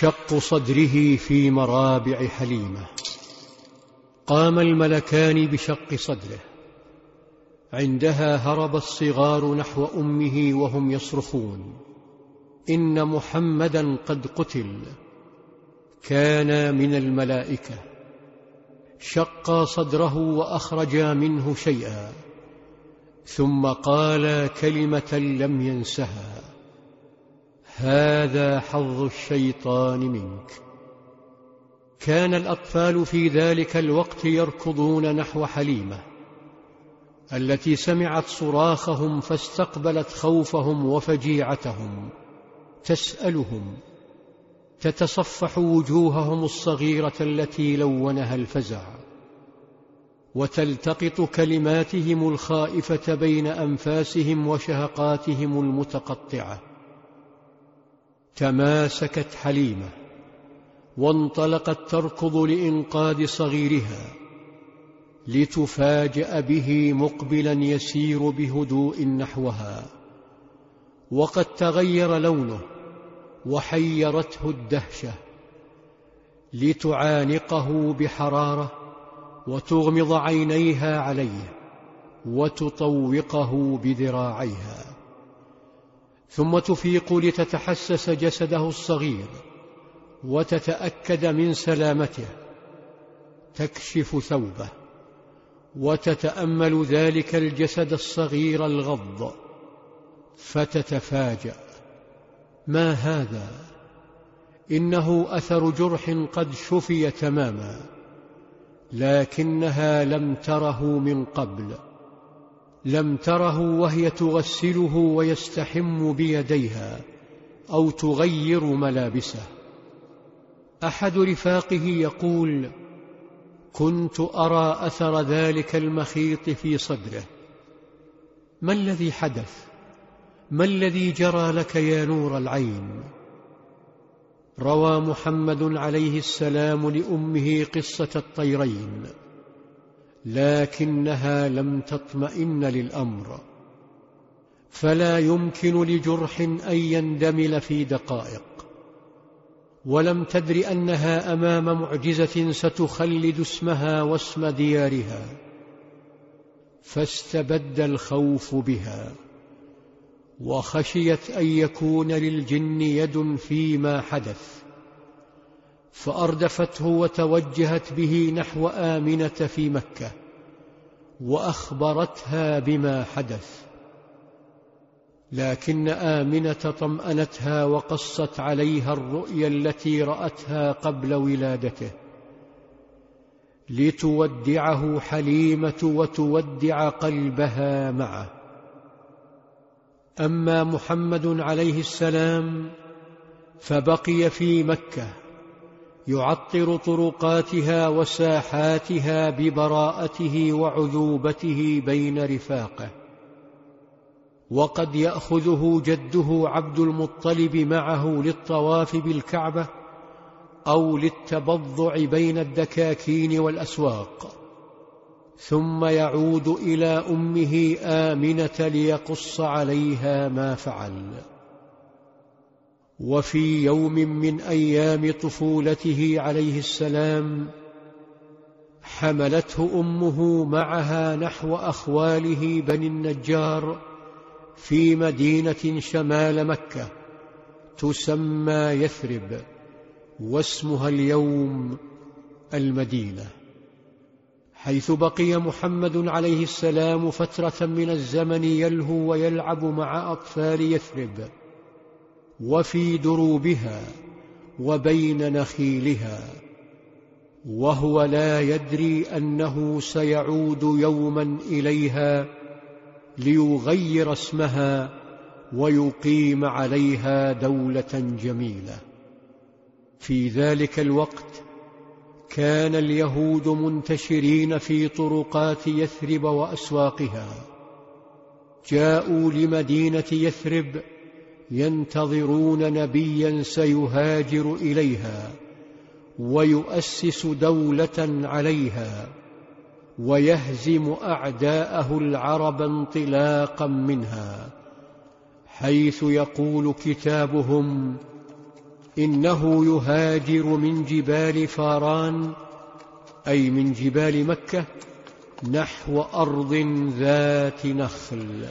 شق صدره في مرابع حليمة. قام الملكان بشق صدره. عندها هرب الصغار نحو أمه وهم يصرخون. إن محمدا قد قتل. كان من الملائكة. شقا صدره وأخرجا منه شيئا. ثم قال كلمة لم ينسها. هذا حظ الشيطان منك. كان الأطفال في ذلك الوقت يركضون نحو حليمة التي سمعت صراخهم فاستقبلت خوفهم وفجيعتهم. تسألهم تتصفح وجوههم الصغيرة التي لونها الفزع. وتلتقط كلماتهم الخائفة بين أنفاسهم وشهقاتهم المتقطعة. تماسكت حليمة وانطلقت تركض لإنقاذ صغيرها لتفاجأ به مقبلا يسير بهدوء نحوها. وقد تغير لونه وحيرته الدهشة لتعانقه بحرارة وتغمض عينيها عليه وتطوقه بذراعيها. ثم تفيق لتتحسس جسده الصغير وتتأكد من سلامته تكشف ثوبه وتتأمل ذلك الجسد الصغير الغض فتتفاجأ. ما هذا؟ إنه أثر جرح قد شفي تماما لكنها لم تره من قبل. لم تره وهي تغسله ويستحم بيديها أو تغير ملابسه. أحد رفاقه يقول كنت أرى أثر ذلك المخيط في صدره. ما الذي حدث؟ ما الذي جرى لك يا نور العين؟ روى محمد عليه السلام لأمه قصة الطيرين. لكنها لم تطمئن للأمر فلا يمكن لجرح أن يندمل في دقائق. ولم تدر أنها أمام معجزة ستخلد اسمها واسم ديارها فاستبد الخوف بها وخشيت أن يكون للجن يد فيما حدث. فأردفته وتوجهت به نحو آمنة في مكة وأخبرتها بما حدث. لكن آمنة طمأنتها وقصت عليها الرؤيا التي رأتها قبل ولادته لتودعه حليمة وتودع قلبها معه. أما محمد عليه السلام فبقي في مكة يعطر طرقاتها وساحاتها ببراءته وعذوبته بين رفاقه. وقد يأخذه جده عبد المطلب معه للطواف بالكعبة أو للتبضع بين الدكاكين والأسواق. ثم يعود إلى أمه آمنة ليقص عليها ما فعل. وفي يوم من أيام طفولته عليه السلام حملته أمه معها نحو أخواله بني النجار في مدينة شمال مكة تسمى يثرب واسمها اليوم المدينة. حيث بقي محمد عليه السلام فترة من الزمن يلهو ويلعب مع أطفال يثرب. وفي دروبها وبين نخيلها وهو لا يدري أنه سيعود يوما إليها ليغير اسمها ويقيم عليها دولة جميلة. في ذلك الوقت كان اليهود منتشرين في طرقات يثرب وأسواقها. جاءوا لمدينة يثرب ينتظرون نبيا سيهاجر إليها ويؤسس دولة عليها ويهزم أعداءه العرب انطلاقا منها حيث يقول كتابهم إنه يهاجر من جبال فاران أي من جبال مكة نحو أرض ذات نخل.